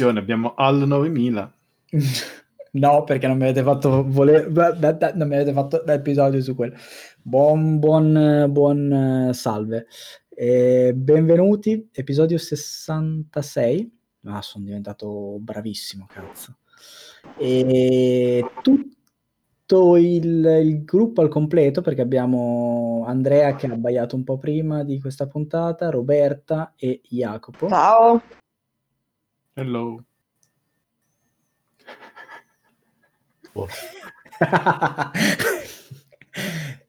Attenzione, abbiamo al 9000. no, perché non mi avete fatto volere, non mi avete fatto l'episodio su quello. Buon, buon, buon salve. E benvenuti, episodio 66. Ah, sono diventato bravissimo, cazzo. E tutto il, il, gruppo al completo, perché abbiamo Andrea che ha abbaiato un po' prima di questa puntata, Roberta e Jacopo. Ciao. Hello.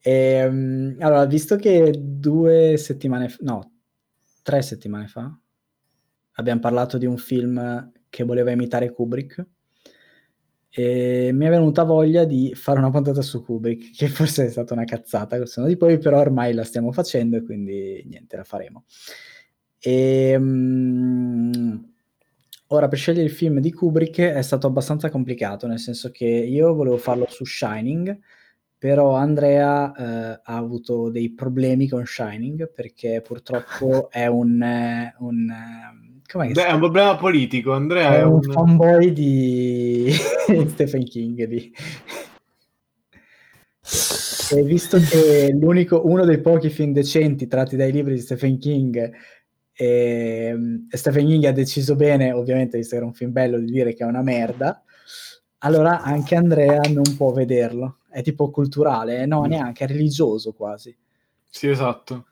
e, ehm, allora, visto che due settimane fa, no, tre settimane fa, abbiamo parlato di un film che voleva imitare Kubrick, e mi è venuta voglia di fare una puntata su Kubrick, che forse è stata una cazzata, di poi però ormai la stiamo facendo e quindi niente, la faremo. E, um, ora, per scegliere il film di Kubrick è stato abbastanza complicato, nel senso che io volevo farlo su Shining, però Andrea eh, ha avuto dei problemi con Shining perché purtroppo è un, un Beh, è un problema politico. Andrea è, è un, un fanboy di Stephen King. Di... E visto che l'unico, uno dei pochi film decenti tratti dai libri di Stephen King, e, e Stephen King ha deciso bene, ovviamente, visto che era un film bello, di dire che è una merda, allora anche Andrea non può vederlo. È tipo culturale, no, mm. neanche, è religioso quasi. Sì, esatto.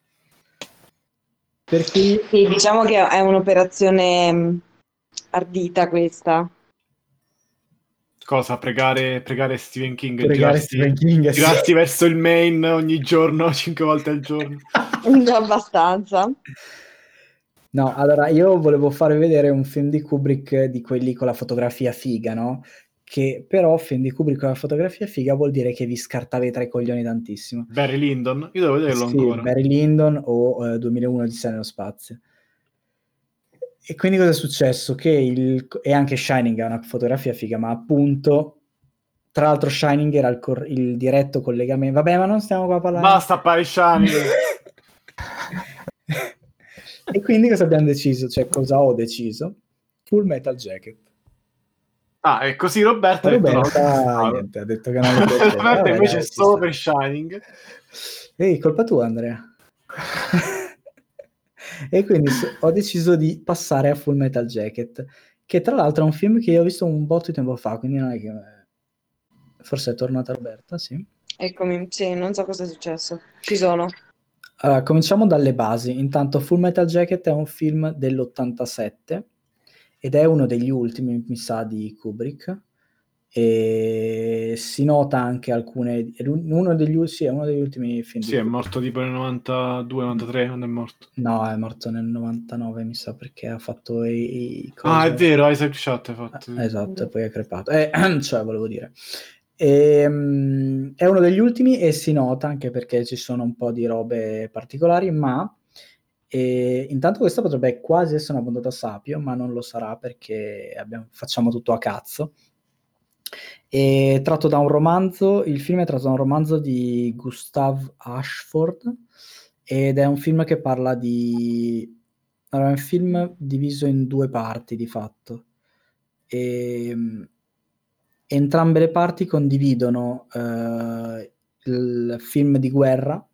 Per cui... Sì, diciamo che è un'operazione mm, ardita questa. Cosa? Pregare, pregare Stephen King? Pregare girarsi, Stephen King, girarsi sì. verso il main ogni giorno, cinque volte al giorno. Già abbastanza. No, allora io volevo farvi vedere un film di Kubrick di quelli con la fotografia figa, no? che però film di Kubrick con la fotografia figa vuol dire che vi scartavi tra i coglioni tantissimo. Barry Lyndon? Io devo vederlo sì, ancora. Barry Lyndon o uh, 2001 di nello spazio. E quindi cosa è successo? Che il, e anche Shining ha una fotografia figa, ma appunto, tra l'altro Shining era il, cor- il diretto collegamento. Vabbè, ma non stiamo qua a parlare. Basta pari Shining! e quindi cosa abbiamo deciso? Cioè, cosa ho deciso? Full Metal Jacket. Ah, e così Roberta, Roberta ha, detto, niente, ha detto che non lo piace. Roberta invece è solo per Shining. Ehi, colpa tua Andrea. e quindi ho deciso di passare a Full Metal Jacket, che tra l'altro è un film che io ho visto un botto di tempo fa, quindi non è che... Forse è tornata Roberta, sì. Eccomi, sì, non so cosa è successo. Ci sono. Allora, cominciamo dalle basi. Intanto Full Metal Jacket è un film dell'87 ed è uno degli ultimi, mi sa, di Kubrick. E si nota anche alcune. Uno degli, sì, è uno degli ultimi film. Sì, è morto tipo nel 92-93 quando è morto. No, è morto nel 99, mi sa, perché ha fatto i. i ah, è vero, Isaac Shot ha fatto. Ah, esatto, e poi è crepato. Eh, cioè, volevo dire. E, um, è uno degli ultimi e si nota anche perché ci sono un po' di robe particolari, ma e intanto questa potrebbe quasi essere una puntata sapio, ma non lo sarà perché abbiamo, facciamo tutto a cazzo. È tratto da un romanzo, il film è tratto da un romanzo di Gustav Ashford ed è un film che parla di... Allora, è un film diviso in due parti di fatto. E, entrambe le parti condividono eh, il film di guerra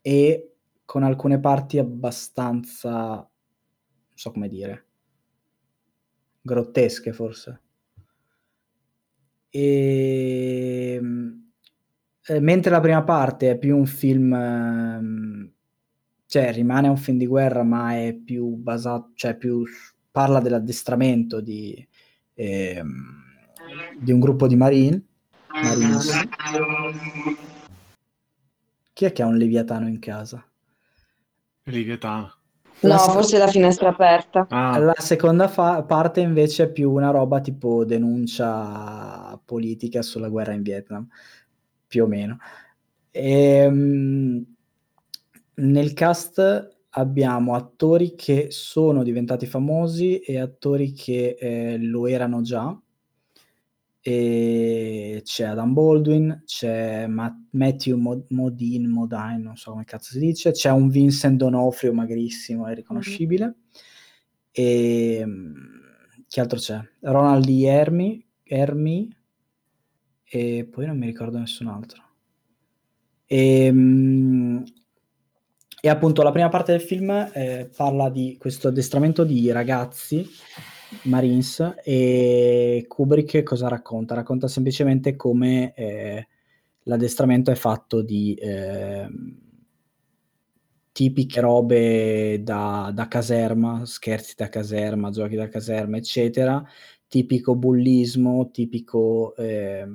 e con alcune parti abbastanza, non so come dire, grottesche forse. E, ehm, eh, mentre la prima parte è più un film, ehm, cioè rimane un film di guerra, ma è più basato, cioè più parla dell'addestramento di, ehm, di un gruppo di marine. Marines. Chi è che ha un leviatano in casa? Livietana. No, se- forse la finestra aperta. Ah. La seconda fa- parte invece è più una roba tipo denuncia politica sulla guerra in Vietnam, più o meno. E, ehm, nel cast abbiamo attori che sono diventati famosi e attori che eh, lo erano già e c'è Adam Baldwin, c'è Matt, Matthew Modine, Modine, non so come cazzo si dice, c'è un Vincent Donofrio magrissimo e riconoscibile. Mm-hmm. E chi altro c'è? Ronald D. Ermi, Ermi e poi non mi ricordo nessun altro. E, ehm, e appunto la prima parte del film eh, parla di questo addestramento di ragazzi Marines e Kubrick cosa racconta? Racconta semplicemente come eh, l'addestramento è fatto di eh, tipiche robe da, da, caserma, scherzi da caserma, giochi da caserma, eccetera, tipico bullismo, tipico... Eh,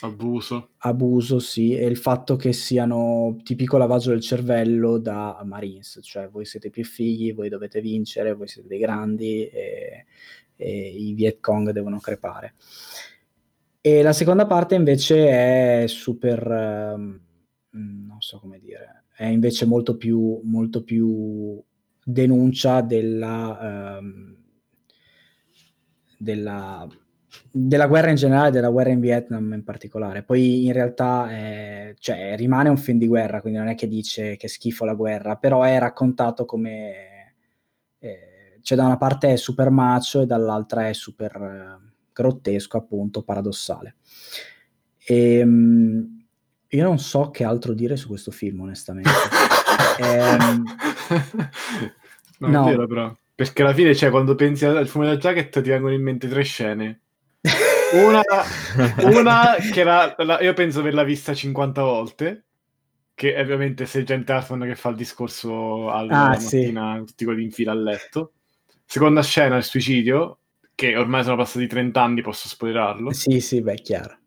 Abuso. Abuso, sì, e il fatto che siano tipico lavaggio del cervello da Marines, cioè voi siete più figli, voi dovete vincere, voi siete dei grandi e, e i Viet Cong devono crepare. E la seconda parte invece è super, um, non so come dire, è invece molto più, molto più denuncia della, um, della della guerra in generale, della guerra in Vietnam in particolare. Poi in realtà è, cioè, rimane un film di guerra, quindi non è che dice che schifo la guerra, però è raccontato come... Eh, cioè da una parte è super macio e dall'altra è super eh, grottesco, appunto, paradossale. E, ehm, io non so che altro dire su questo film, onestamente. ehm, no, no. Vero, però. Perché alla fine, cioè, quando pensi al fumo della jacket ti vengono in mente tre scene una, una che era, la, io penso averla vista 50 volte, che è ovviamente se gente Hartman che fa il discorso alla ah, mattina, sì. tutti quelli in fila a letto. Seconda scena, il suicidio, che ormai sono passati 30 anni, posso spoilerarlo. Sì, sì, beh, chiaro.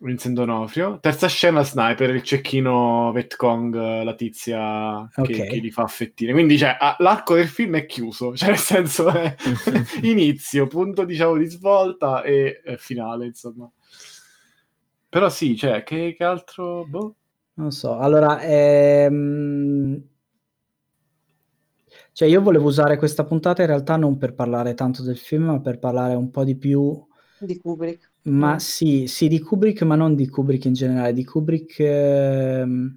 Vincent Donofrio. Terza scena, Sniper, il cecchino Vietcong, la tizia che, okay. che, li fa affettire. Quindi, cioè, l'arco del film è chiuso, cioè, nel senso, è inizio, punto, diciamo, di svolta e finale, insomma. Però sì, cioè, che, che altro... Boh. Non so, allora... Ehm... Cioè, io volevo usare questa puntata in realtà non per parlare tanto del film, ma per parlare un po' di più... Di Kubrick ma mm. sì, sì, di Kubrick, ma non di Kubrick in generale, di Kubrick, ehm,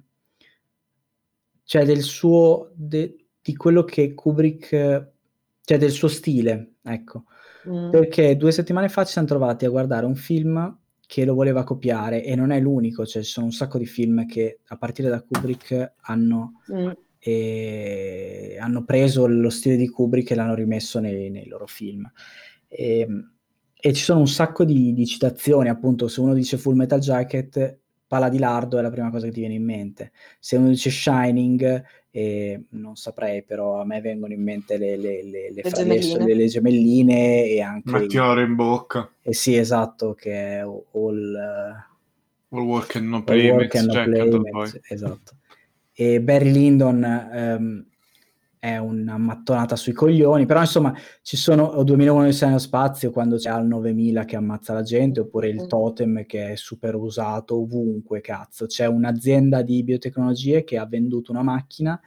cioè del suo, de, di quello che Kubrick, cioè del suo stile, ecco. Mm. Perché due settimane fa ci siamo trovati a guardare un film che lo voleva copiare e non è l'unico, cioè ci sono un sacco di film che a partire da Kubrick hanno, mm. eh, hanno preso lo stile di Kubrick e l'hanno rimesso nei, nei loro film. Ehm, e ci sono un sacco di, di, citazioni, appunto, se uno dice Full Metal Jacket, pala di lardo è la prima cosa che ti viene in mente. Se uno dice Shining, eh, non saprei, però a me vengono in mente le, le, le, le, gemelline. le gemelline. e anche... Mattiore in bocca. Eh sì, esatto, che è All... Uh, all Work and No Play, work and no play esatto. E Barry Lyndon... Um, è una mattonata sui coglioni, però insomma ci sono o 2001 nel nello spazio quando c'è al 9000 che ammazza la gente, oppure il totem che è super usato ovunque, cazzo. C'è un'azienda di biotecnologie che ha venduto una macchina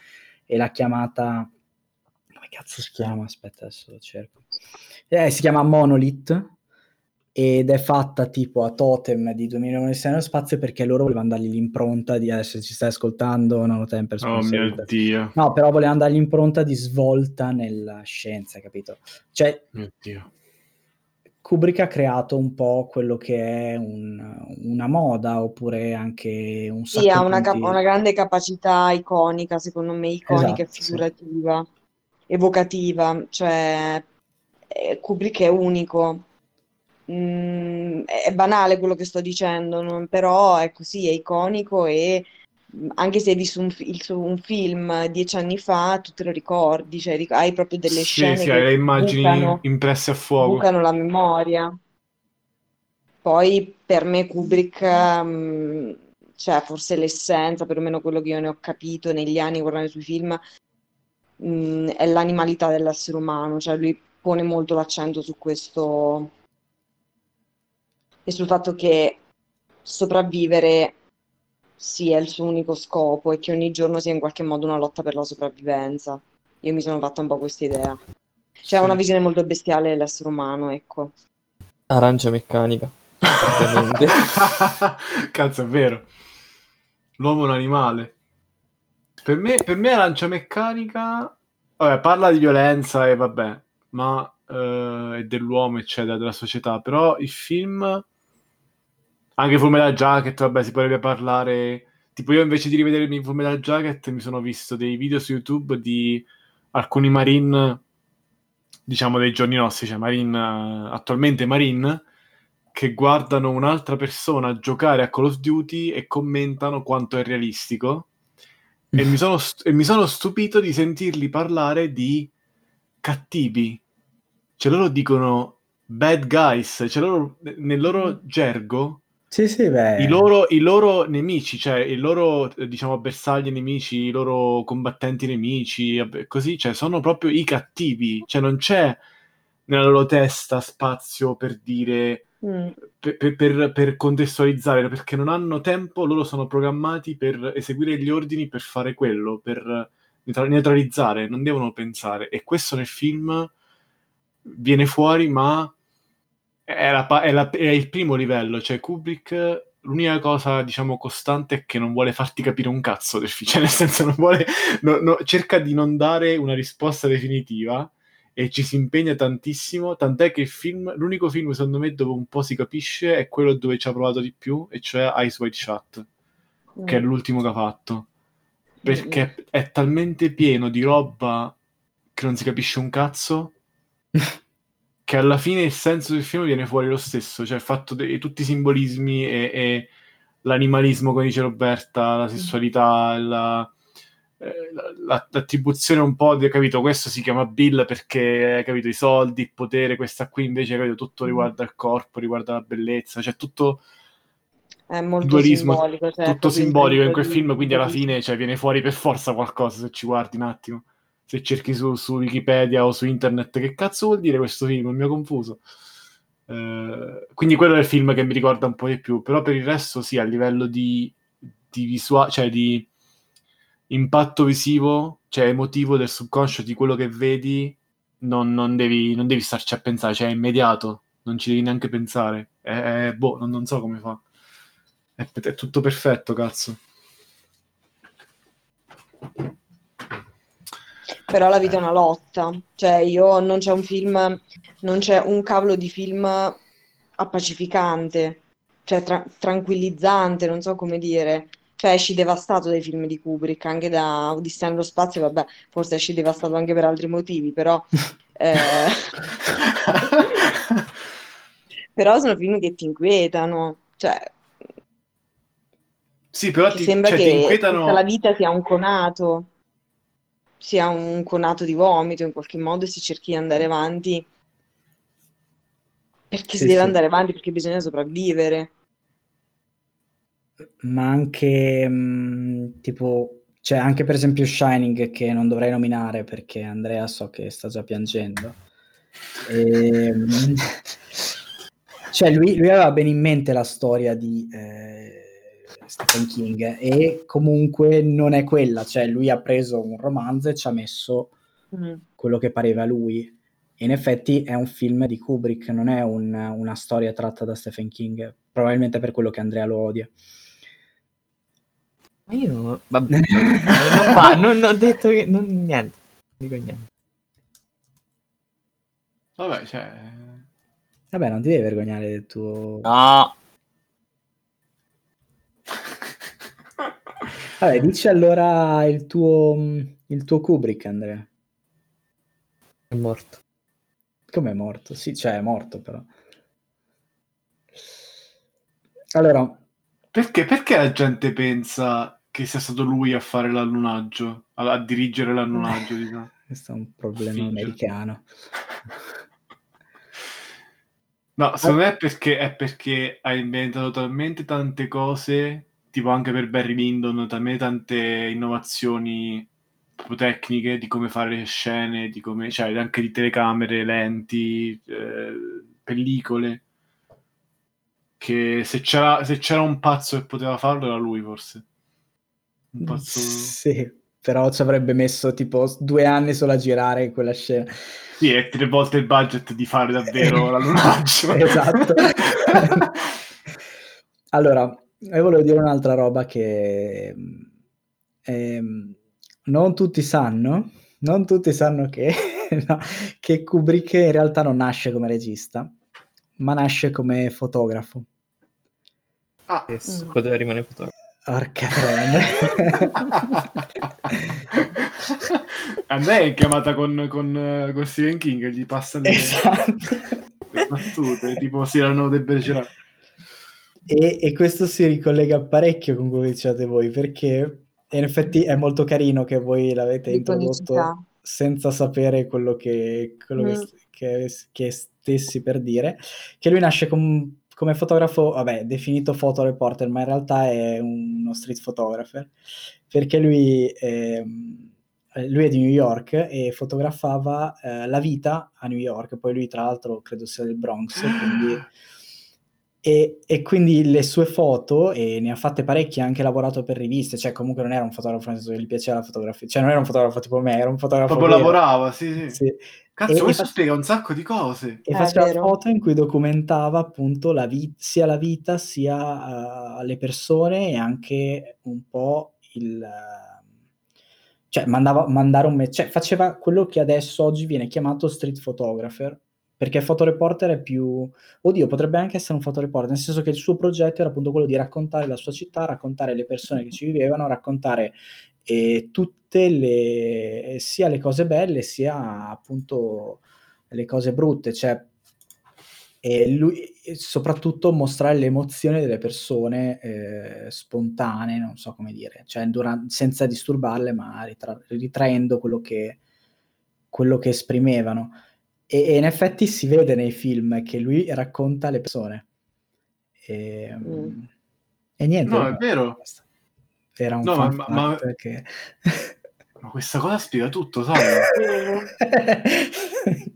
e l'ha chiamata... come cazzo si chiama? Aspetta adesso lo cerco. Eh, si chiama Monolith ed è fatta tipo a totem di 2009 nello spazio perché loro volevano dargli l'impronta di adesso ci stai ascoltando non ho tempo oh mio dio. No però volevano dargli l'impronta di svolta nella scienza capito? Cioè mio dio. Kubrick ha creato un po' quello che è un, una moda oppure anche un sì, ha una, cap- una, grande capacità iconica secondo me iconica esatto, e figurativa sì. evocativa. Cioè eh, Kubrick è unico Mm, è banale quello che sto dicendo, non, però è così, è iconico e mm, anche se hai visto un, il, un, film dieci anni fa, tu te lo ricordi, cioè hai proprio delle sì, scene sì, che hai le immagini bucano, impresse a fuoco. Bucano la memoria. Poi per me Kubrick, um, cioè forse l'essenza, perlomeno quello che io ne ho capito negli anni guardando i suoi film, um, è l'animalità dell'essere umano, cioè lui pone molto l'accento su questo e sul fatto che sopravvivere sia il suo unico scopo e che ogni giorno sia in qualche modo una lotta per la sopravvivenza. Io mi sono fatta un po' questa idea. C'è sì. una visione molto bestiale dell'essere umano, ecco. Arancia meccanica. Cazzo, è vero. L'uomo è un animale. Per me, per me arancia meccanica... Vabbè, parla di violenza e vabbè, ma... uh, e dell'uomo, eccetera, della società, però il film, anche Full Metal Jacket, vabbè, si potrebbe parlare... Tipo io invece di rivedermi Full Metal Jacket mi sono visto dei video su YouTube di alcuni Marine, diciamo dei giorni nostri, cioè Marine, attualmente Marine, che guardano un'altra persona giocare a Call of Duty e commentano quanto è realistico. E mi, sono, e mi sono stupito di sentirli parlare di cattivi. Cioè loro dicono bad guys, cioè loro, nel loro gergo sì, sì, I, loro, I loro nemici, cioè i loro diciamo bersagli nemici, i loro combattenti nemici, così, cioè sono proprio i cattivi, cioè non c'è nella loro testa spazio per dire Mm. Per, per, per, contestualizzare, perché non hanno tempo, loro sono programmati per eseguire gli ordini per fare quello, per neutralizzare, non devono pensare. E questo nel film viene fuori, ma è, la, è, la, è il primo livello, cioè Kubrick l'unica cosa, diciamo, costante è che non vuole farti capire un cazzo del film, cioè nel senso non vuole, no, no, cerca di non dare una risposta definitiva e ci si impegna tantissimo, tant'è che il film, l'unico film secondo me dove un po' si capisce è quello dove ci ha provato di più, e cioè Ice White Shut, mm. che è l'ultimo che ha fatto. Perché mm. è talmente pieno di roba che non si capisce un cazzo, che alla fine il senso del film viene fuori lo stesso, cioè il fatto di tutti i simbolismi e, e l'animalismo, come dice Roberta, la sessualità, la eh, l'attribuzione un po' di, capito, questo si chiama Bill perché, capito, i soldi, il potere, questa qui invece, capito, tutto riguarda il corpo, riguarda la bellezza, cioè tutto è molto dualismo, simbolico, cioè, tutto simbolico in quel film, quindi alla fine cioè, viene fuori per forza qualcosa se ci guardi un attimo. Se cerchi su, su Wikipedia o su internet, che cazzo vuol dire questo film? Mi ho confuso. Eh, quindi quello è il film che mi ricorda un po' di più, però per il resto sì, a livello di, di visuale, cioè di impatto visivo, cioè emotivo del subconscio di quello che vedi, non, non, devi, non devi starci a pensare, cioè è immediato, non ci devi neanche pensare. È, è, boh, non, non, so come fa. È, è tutto perfetto, cazzo. Però la vita è una lotta, cioè io non c'è un film, non c'è un cavolo di film appacificante, cioè tra- tranquillizzante, non so come dire. Cioè esci devastato dai film di Kubrick, anche da Odissea nello spazio, vabbè, forse esci devastato anche per altri motivi, però... Eh... però sono film che ti inquietano, cioè... Sì, però ti, sembra cioè, che ti inquietano... la vita sia un conato, sia un conato di vomito, in qualche modo si cerchi di andare avanti perché sì, si deve sì. andare avanti, perché bisogna sopravvivere ma anche mh, mhmm, tipo, cioè anche per esempio Shining che non dovrei nominare perché Andrea so che sta già piangendo. E, ehm, cioè lui, lui, aveva bene in mente la storia di eh, Stephen King e comunque non è quella, cioè lui ha preso un romanzo e ci ha messo mm. quello che pareva a lui. in effetti è un film di Kubrick, non è un, una storia tratta da Stephen King, probabilmente per quello che Andrea lo odia. Ma io vabbè, non, fa, non ho detto che non, niente, non dico niente. Vabbè, cioè... Vabbè, non ti devi vergognare del tuo... No! Vabbè, dici allora il tuo, il tuo Kubrick, Andrea. È morto. Come è morto? Sì, cioè è morto però. Allora, perché, perché la gente pensa che sia stato lui a fare l'allunaggio, a, a dirigere l'allunaggio? Diciamo. Questo è un problema americano. No, secondo me è perché, è perché ha inventato talmente tante cose, tipo anche per Barry Lyndon, talmente tante innovazioni tecniche di come fare le scene, di come, cioè anche di telecamere, lenti, eh, pellicole che se c'era, se c'era un pazzo che poteva farlo era lui forse. Un pazzo... Sì, però ci avrebbe messo tipo due anni solo a girare quella scena. Sì, è tre volte il budget di fare davvero l'allunaggio. esatto. allora, io volevo dire un'altra roba che eh, non tutti sanno, non tutti sanno che no, che Kubrick in realtà non nasce come regista, ma nasce come fotografo. Ah, Yes, poteva rimanere fotografo. Porca troia. A me è chiamata con, con, con Stephen King, gli passano esatto. le battute, tipo Cyrano de Bergerac. E, e questo si ricollega parecchio con quello che dicevate voi, perché in effetti è molto carino che voi l'avete introdotto senza sapere quello che, quello Mm. che- che stessi per dire, che lui nasce com- come fotografo, vabbè, definito fotoreporter, ma in realtà è uno street photographer, perché lui, ehm, eh, lui è di New York e fotografava eh, la vita a New York, poi lui tra l'altro credo sia del Bronx, quindi... E, e quindi le sue foto, e ne ha fatte parecchie, ha anche lavorato per riviste, cioè comunque non era un fotografo, nel senso che gli piaceva la fotografia, cioè non era un fotografo tipo me, era un fotografo Proprio vero. lavorava, sì, sì. Sì. Cazzo, E- e questo fa- spiega un sacco di cose. E È faceva vero. foto in cui documentava appunto la vi- sia la vita sia eh, le persone e anche un po' il... eh, cioè mandava, mandare un... me- cioè faceva quello che adesso oggi viene chiamato street photographer, perché fotoreporter è più... Oddio, potrebbe anche essere un fotoreporter, nel senso che il suo progetto era appunto quello di raccontare la sua città, raccontare le persone che ci vivevano, raccontare eh, tutte le... sia le cose belle sia appunto le cose brutte, cioè e lui soprattutto mostrare le emozioni delle persone eh, spontanee, non so come dire, cioè duran- senza disturbarle, ma ritra- ritraendo quello che, quello che esprimevano. E, e in effetti si vede nei film che lui racconta le persone. E, Mm. e niente, No, è vero. era un No, ma- ma- che... Ma questa cosa spiega tutto, sai?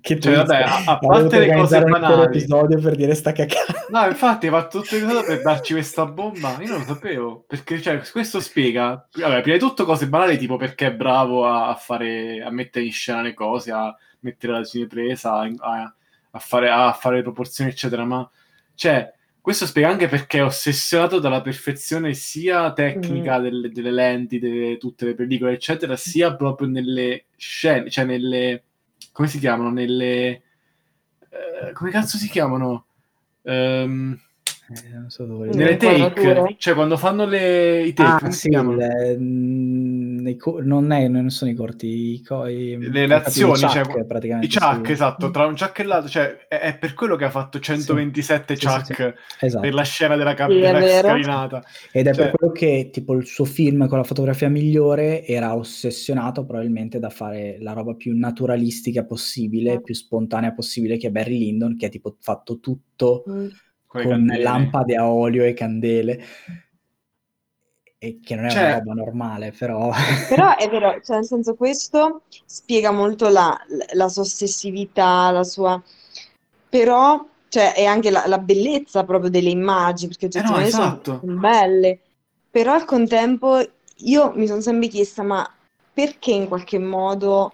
che Cioè, vabbè, a- a parte le cose banali. episodio per dire sta cacata. No, infatti hai fatto tutte le cose per darci questa bomba. Io non lo sapevo. Perché cioè, questo spiega. Vabbè, prima di tutto cose banali, tipo perché è bravo a, a fare, a mettere in scena le cose, a mettere la cinepresa, a, a- fare, a fare le proporzioni, eccetera. Ma cioè, questo spiega anche perché è ossessionato dalla perfezione sia tecnica delle, delle lenti, di tutte le pellicole, eccetera, sia proprio nelle scene, cioè nelle. come si chiamano? Nelle. eh, come cazzo si chiamano? Ehm, Eh, non so dove... Nelle take, cioè quando fanno le, i take, Ah, sì, le- mm, nei co- non, è, non sono i corti, i, co- i, Le azioni, chuck, cioè, praticamente. I chuck, sì. esatto, tra un chuck e l'altro, cioè è, è per quello che ha fatto 127 Sì, sì, chuck sì, Esatto. per la scena della, cap- Sì, scalinata. Ed è cioè- per quello che tipo il suo film con la fotografia migliore era ossessionato probabilmente da fare la roba più naturalistica possibile, Mm. più spontanea possibile, che è Barry Lyndon, che ha tipo fatto tutto Mm. Con le con lampade a olio e candele. E che non è Cioè- una roba normale, però... Però è vero, cioè nel senso questo spiega molto la, la sua ossessività, la sua... Però, cioè, è anche la, la bellezza proprio delle immagini, perché Eh no, esatto. sono belle. Però al contempo io mi sono sempre chiesta, ma perché in qualche modo...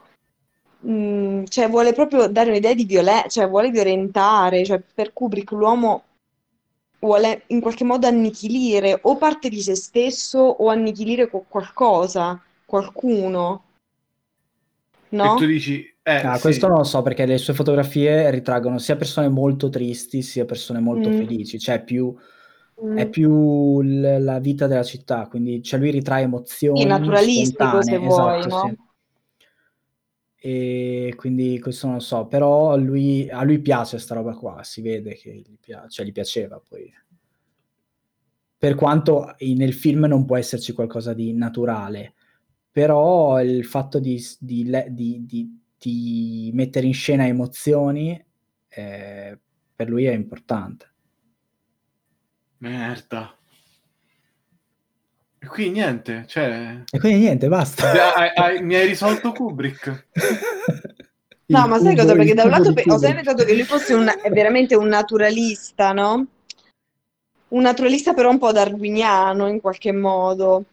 mh, cioè vuole proprio dare un'idea di violenza, cioè vuole violentare, cioè per Kubrick l'uomo vuole in qualche modo annichilire o parte di se stesso o annichilire co- qualcosa, qualcuno. No? E tu dici, eh, Ah, sì. questo non lo so perché le sue fotografie ritraggono sia persone molto tristi sia persone molto Mm. felici, cioè è più, Mm. è più l- la vita della città, quindi cioè lui ritrae emozioni Sì, naturalistico se vuoi, esatto, no? sì. E quindi questo non lo so, però lui, a lui piace sta roba qua, si vede che gli, pia- cioè, gli piaceva poi. Per quanto nel film non può esserci qualcosa di naturale, però il fatto di, di- di- di mettere in scena emozioni eh, per lui è importante. Merda. E qui niente, cioè... E quindi niente, basta. hai- hai- mi hai risolto Kubrick. No, ma sai cosa? Perché da un lato pe- ho sempre pensato che lui fosse un, è veramente un naturalista, no? Un naturalista però un po' darwiniano in qualche modo.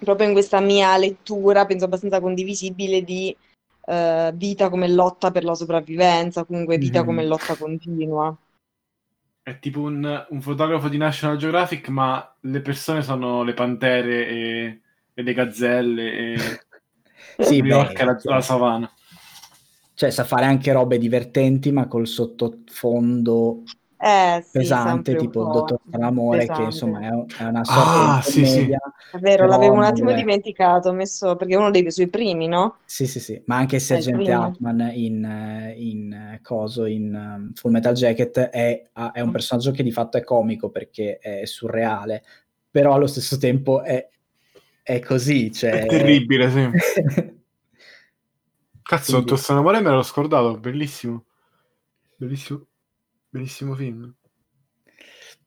Proprio in questa mia lettura, penso abbastanza condivisibile, di eh, vita come lotta per la sopravvivenza, comunque vita Mhm. come lotta continua. È tipo un, un fotografo di National Geographic, ma le persone sono le pantere e, e le gazzelle e Sì, New York la, la savana. cioè sa fare anche robe divertenti, ma col sottofondo eh, sì, pesante, tipo il Dottor Stranamore, che insomma è, è una sorta ah, di sì, sì. È vero, l'avevo un attimo è... dimenticato, messo, perché è uno dei suoi primi, no? Sì, sì, sì, ma anche Sergeant Atman in, in coso, in um, Full Metal Jacket è, è, un personaggio che di fatto è comico perché è surreale, però allo stesso tempo è, è così, cioè... È terribile, sì. Cazzo, Quindi... Dottor Stranamore me l'ho scordato, bellissimo. Bellissimo. Bellissimo film.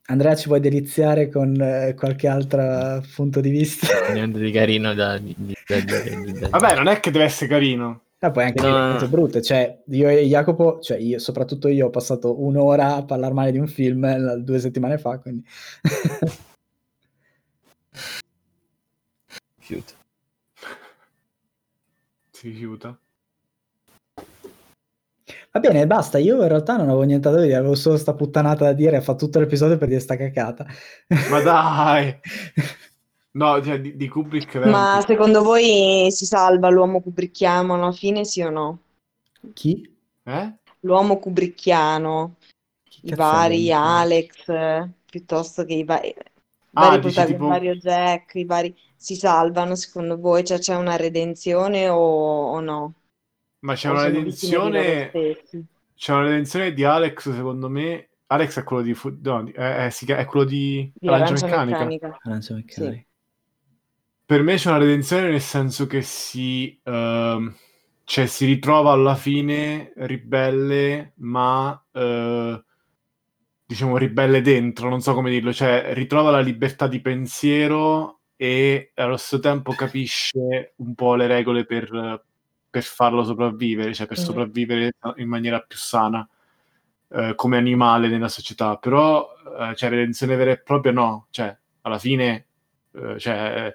Andrea, ci vuoi deliziare con eh, qualche altro punto di vista? Niente di carino da, di, di, da, Vabbè, non è che deve essere carino. Ah, poi anche no. cose brutte. Cioè, io e Jacopo, cioè io, soprattutto io, ho passato un'ora a parlare male di un film due settimane fa, quindi... Fiuta. Si rifiuta. Va bene, basta. Io in realtà non avevo niente da dire, avevo solo sta puttanata da dire. Fa tutto l'episodio per dire sta cacata. Ma dai! No, cioè, di, di Kubrick. Veramente... Ma secondo voi si salva l'uomo kubrickiano alla fine, sì o no? Chi? Eh? L'uomo kubrickiano. I vari Alex, piuttosto che i vari, ah, vari protagonisti, tipo... Mario Jack, i vari si salvano secondo voi? Cioè c'è una redenzione o, o no? Ma c'è una redenzione. C'è una redenzione di Alex, secondo me. Alex è quello di. No, è, è, è quello di, di Arancia Meccanica. Meccanica. Arancia Meccanica. Sì. Per me c'è una redenzione nel senso che si. Uh, cioè, si ritrova alla fine ribelle, ma. Uh, diciamo ribelle dentro, non so come dirlo, cioè ritrova la libertà di pensiero e allo stesso tempo capisce un po' le regole per, per farlo sopravvivere, cioè per mm. sopravvivere in maniera più sana eh, come animale nella società, però eh, cioè, redenzione vera e propria no, cioè alla fine eh, cioè,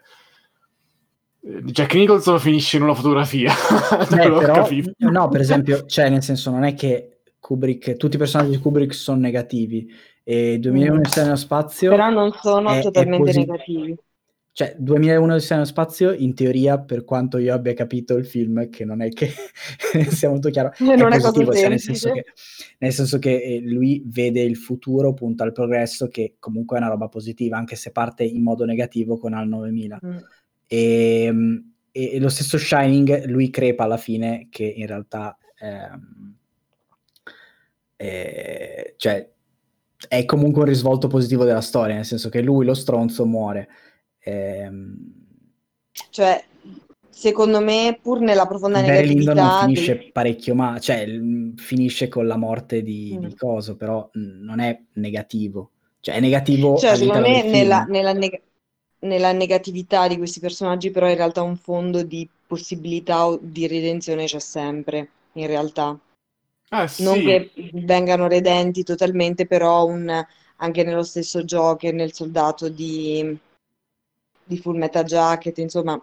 eh, Jack Nicholson finisce in una fotografia. Beh, però, no, per esempio, cioè, nel senso, non è che Kubrick, tutti i personaggi di Kubrick sono negativi e 2001 mm. nello spazio però non sono è, totalmente è negativi cioè 2001 di nello spazio in teoria per quanto io abbia capito il film che non è che sia molto chiaro è non positivo, è cioè, nel, senso che, nel senso che eh, lui vede il futuro punta al progresso che comunque è una roba positiva anche se parte in modo negativo con Al 9000 mm. e, ehm, e, e, lo stesso Shining lui crepa alla fine che in realtà ehm, eh, cioè è comunque un risvolto positivo della storia nel senso che lui lo stronzo muore Ehm... Cioè, secondo me, pur nella profonda Barry negatività... Lyndon non finisce del... parecchio ma cioè finisce con la morte di, mm. di Coso, però non è negativo. Cioè, è negativo cioè, secondo me nella, nella, neg- nella, negatività di questi personaggi, però in realtà un fondo di possibilità di redenzione c'è sempre, in realtà. Ah, sì. Non che vengano redenti totalmente, però un, anche nello stesso gioco, nel soldato di di Full Metal Jacket, insomma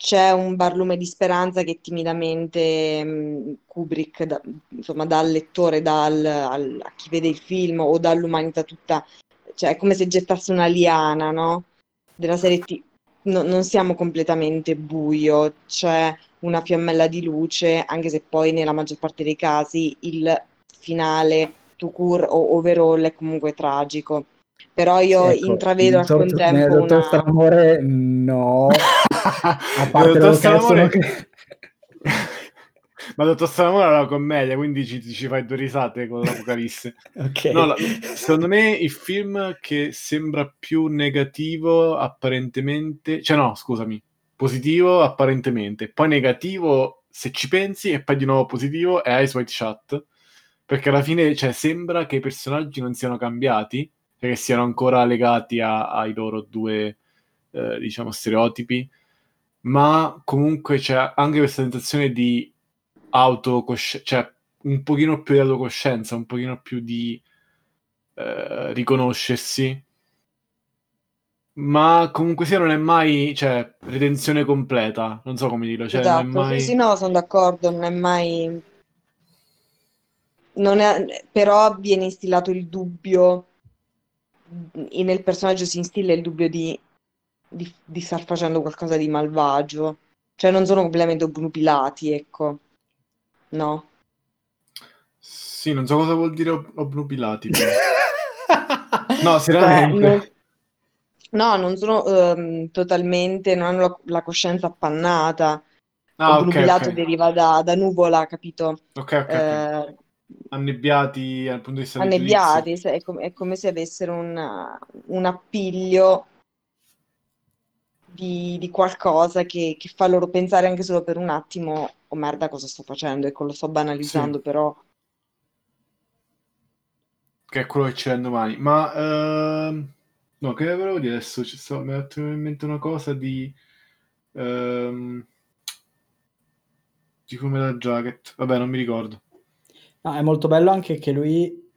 c'è un barlume di speranza che timidamente mh, mm, Kubrick, da, insomma, dal lettore, dal, al, a chi vede il film o dall'umanità tutta, cioè è come se gettasse una liana, no? Della serie T. No, non siamo completamente buio, c'è una fiammella di luce, anche se poi nella maggior parte dei casi il finale, to cure o overall è comunque tragico però io ecco, intravedo al contempo una... Dottor Stramore no. A parte lo Stramore... che... ma Dottor Stramore è una commedia quindi ci, ci fai due risate con l'Apocalisse. Okay. no, la, secondo me il film che sembra più negativo apparentemente cioè no scusami positivo apparentemente. Poi negativo se ci pensi e poi di nuovo positivo è Ice White Shot perché alla fine cioè, sembra che i personaggi non siano cambiati che siano ancora legati a, ai loro due, eh, diciamo, stereotipi, ma comunque c'è anche questa sensazione di autocoscienza, cioè un pochino più di autocoscienza, un pochino più di eh, riconoscersi, ma comunque sia non è mai, cioè, redenzione completa, non so come dirlo, cioè, esatto, non è mai... sì, sì, no, sono d'accordo, non è mai... Non è... Però viene instillato il dubbio nel personaggio si instilla il dubbio di, di, di, star facendo qualcosa di malvagio. Cioè non sono completamente obnubilati, ecco. No? Sì, non so cosa vuol dire ob- obnubilati. no, seriamente. Beh, non... No, non sono um, totalmente, non hanno la, la coscienza appannata. Ah, Obnubilato ok. deriva da, da nuvola, capito? Ok, ok. Eh, Annebbiati dal punto di vista annebbiati, se- è, com- è come se avessero un, un appiglio di, di qualcosa che, che fa loro pensare anche solo per un attimo, oh merda, cosa sto facendo? Ecco, lo sto banalizzando, però Che è quello che c'è domani. Ma ehm, no, che volevo dire adesso? Ci sto, mi è venuto in mente una cosa di ehm, di come la jacket. Vabbè, non mi ricordo. No, è molto bello anche che lui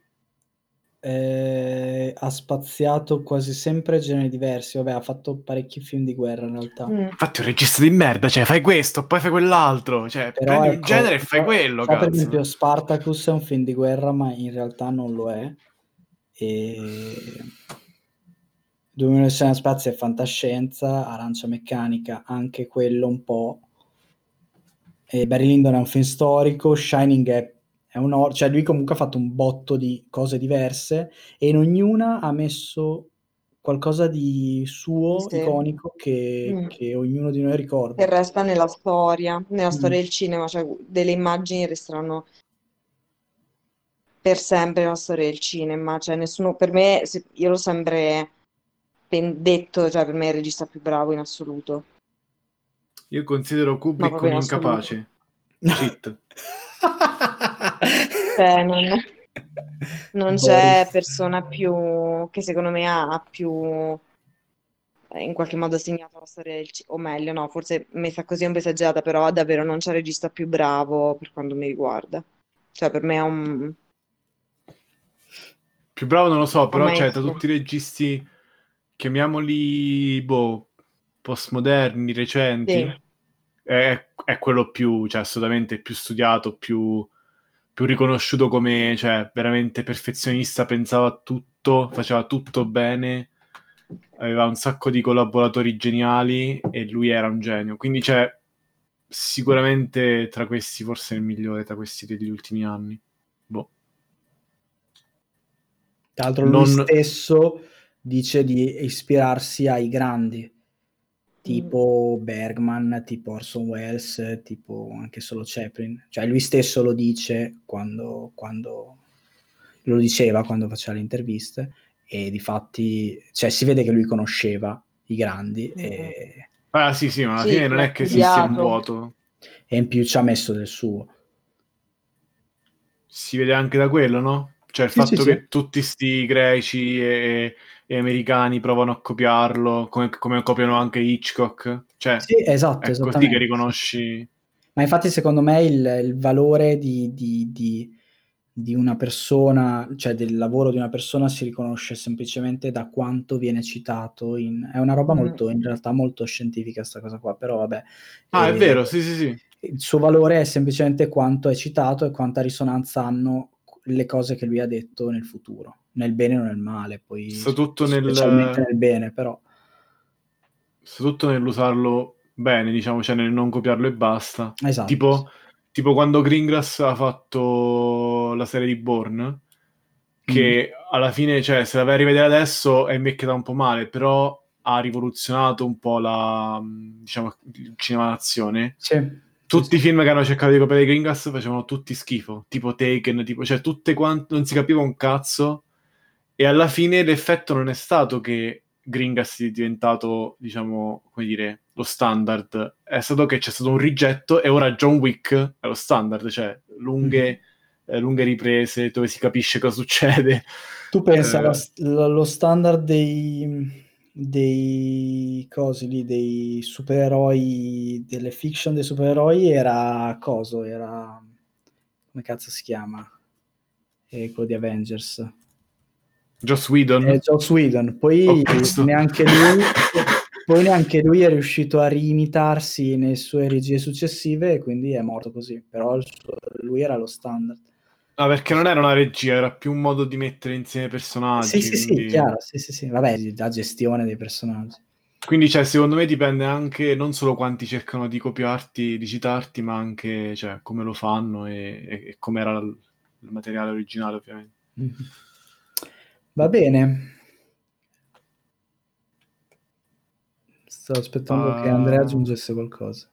eh, ha spaziato quasi sempre generi diversi. Vabbè, ha fatto parecchi film di guerra in realtà. mm, Infatti, è un regista di merda. Cioè, fai questo, poi fai quell'altro. Cioè, Però prendi un ecco, genere e fai quello. per esempio Spartacus è un film di guerra, ma in realtà non lo è. E 2001 Odissea nello spazio è fantascienza, Arancia Meccanica anche quello un po'. E Barry Lyndon è un film storico, Shining è, è un horror, cioè lui comunque ha fatto un botto di cose diverse e in ognuna ha messo qualcosa di suo, Sì. iconico, che, Mm. che ognuno di noi ricorda. che resta nella storia, nella Mm. storia del cinema, cioè delle immagini resteranno per sempre nella storia del cinema, cioè nessuno, per me, se- io l'ho sempre detto, cioè per me è il regista più bravo in assoluto. Io considero Kubrick un in incapace. Cheat. Cioè, non, non c'è persona più che secondo me ha più eh, in qualche modo segnato la storia del cinema, o meglio, no, forse messa così è un po' esagerata, però davvero non c'è regista più bravo per quanto mi riguarda. Cioè, per me è un... Più bravo non lo so, però cioè, tra maestro. tutti i registi, chiamiamoli, boh, postmoderni, recenti, Sì. è, è quello più, cioè, assolutamente più studiato, più, più riconosciuto come, cioè, veramente perfezionista, pensava a tutto, faceva tutto bene, aveva un sacco di collaboratori geniali e lui era un genio. Quindi, cioè, sicuramente tra questi, forse il migliore tra questi degli ultimi anni. Boh. Tra l'altro lui Non- stesso dice di ispirarsi ai grandi, tipo Bergman, tipo Orson Welles, tipo anche solo Chaplin. Cioè lui stesso lo dice quando, quando lo diceva quando faceva le interviste e di fatti cioè, si vede che lui conosceva i grandi e, Ah, sì, sì, ma alla Sì, fine non è che esiste un vuoto. e in più ci ha messo del suo. Si vede anche da quello, no? Cioè il Sì, fatto sì, che sì. tutti sti greci e, e americani provano a copiarlo, come, come copiano anche Hitchcock. Cioè, Sì, esatto, è così esattamente. che riconosci... Ma infatti secondo me il, il valore di, di- di- di una persona, cioè del lavoro di una persona si riconosce semplicemente da quanto viene citato in... È una roba Mm. molto, in realtà molto scientifica sta cosa qua, però vabbè. Ah, è eh, vero, sì, sì, sì. Il suo valore è semplicemente quanto è citato e quanta risonanza hanno le cose che lui ha detto nel futuro, nel bene o nel male, poi Sta tutto nel- specialmente nel bene, però. Soprattutto nell'usarlo bene, diciamo, cioè nel non copiarlo e basta. Esatto. Tipo, tipo quando Greengrass ha fatto la serie di Bourne, che Mm. alla fine, cioè, se la vai a rivedere adesso è invecchiata un po' male, però ha rivoluzionato un po' la, mh, diciamo, il cinema d'azione. Sì. Tutti i film che hanno cercato di copiare Greengrass facevano tutti schifo, tipo Taken, tipo, cioè tutte quante, non si capiva un cazzo, e alla fine l'effetto non è stato che Greengrass è diventato, diciamo, come dire, lo standard, è stato che c'è stato un rigetto e ora John Wick è lo standard, cioè lunghe, eh, lunghe riprese dove si capisce cosa succede. Tu pensa Eh. alla- la- lo standard dei, dei cosi lì, dei supereroi, delle fiction dei supereroi era coso, era come cazzo si chiama? Eh, quello di Avengers. Joss Whedon, Eh, Joss Whedon, poi neanche lui poi neanche lui è riuscito a riimitarsi nelle sue regie successive e quindi è morto così, però suo- lui era lo standard. Ah, perché non era una regia, era più un modo di mettere insieme personaggi. Sì, sì, sì, quindi- chiaro, sì, sì, sì, vabbè, la gestione dei personaggi. Quindi, cioè, secondo me dipende anche non solo quanti cercano di copiarti, di citarti, ma anche cioè, come lo fanno e, e, e come era il, materiale originale, ovviamente. Mhm. Va bene. Sto aspettando Ah. che Andrea aggiungesse qualcosa.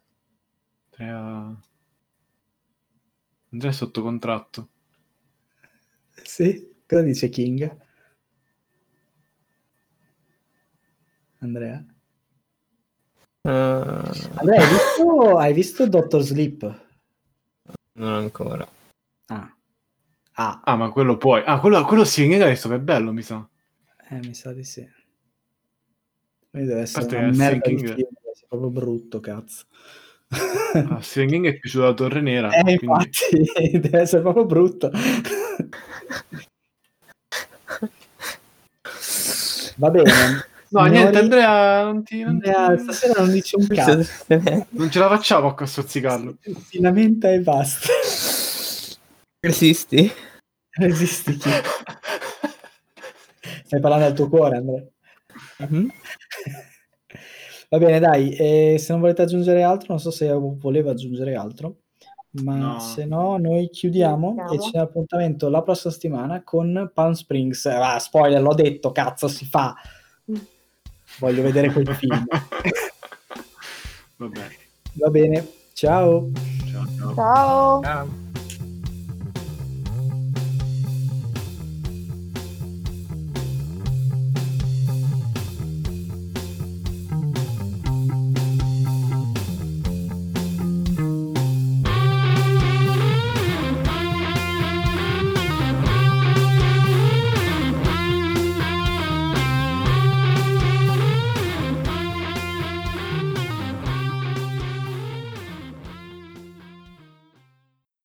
Andrea... Andrea è sotto contratto. Sì? Cosa dice King? Andrea? Eh, Andrea, hai visto, hai visto Doctor Sleep? non ancora. Ah. Ah, Ah, ma quello puoi. Ah, quello, quello adesso che è bello, mi sa. eh, mi sa di sì. Quindi deve essere parte una merda di film, essere proprio brutto, cazzo. A Stephen King è piaciuta la Torre Nera. Eh, quindi- infatti, deve essere proprio brutto. Va bene. No, Signori, niente, Andrea, non, ti, non, ti- Andrea, stasera non dice un cazzo. non ce la facciamo a stuzzicarlo. Si lamenta e basta. Resisti? Resisti chi? Stai parlando al tuo cuore, Andrea. Mhm. Va bene, dai, e se non volete aggiungere altro, non so se voleva aggiungere altro, ma No. se no noi chiudiamo e Chiudiamo. c'è appuntamento la prossima settimana con Palm Springs. Ah, spoiler, l'ho detto, cazzo, si fa. Voglio vedere quel film. Vabbè. Va bene, ciao. Ciao, ciao. Ciao. Ciao.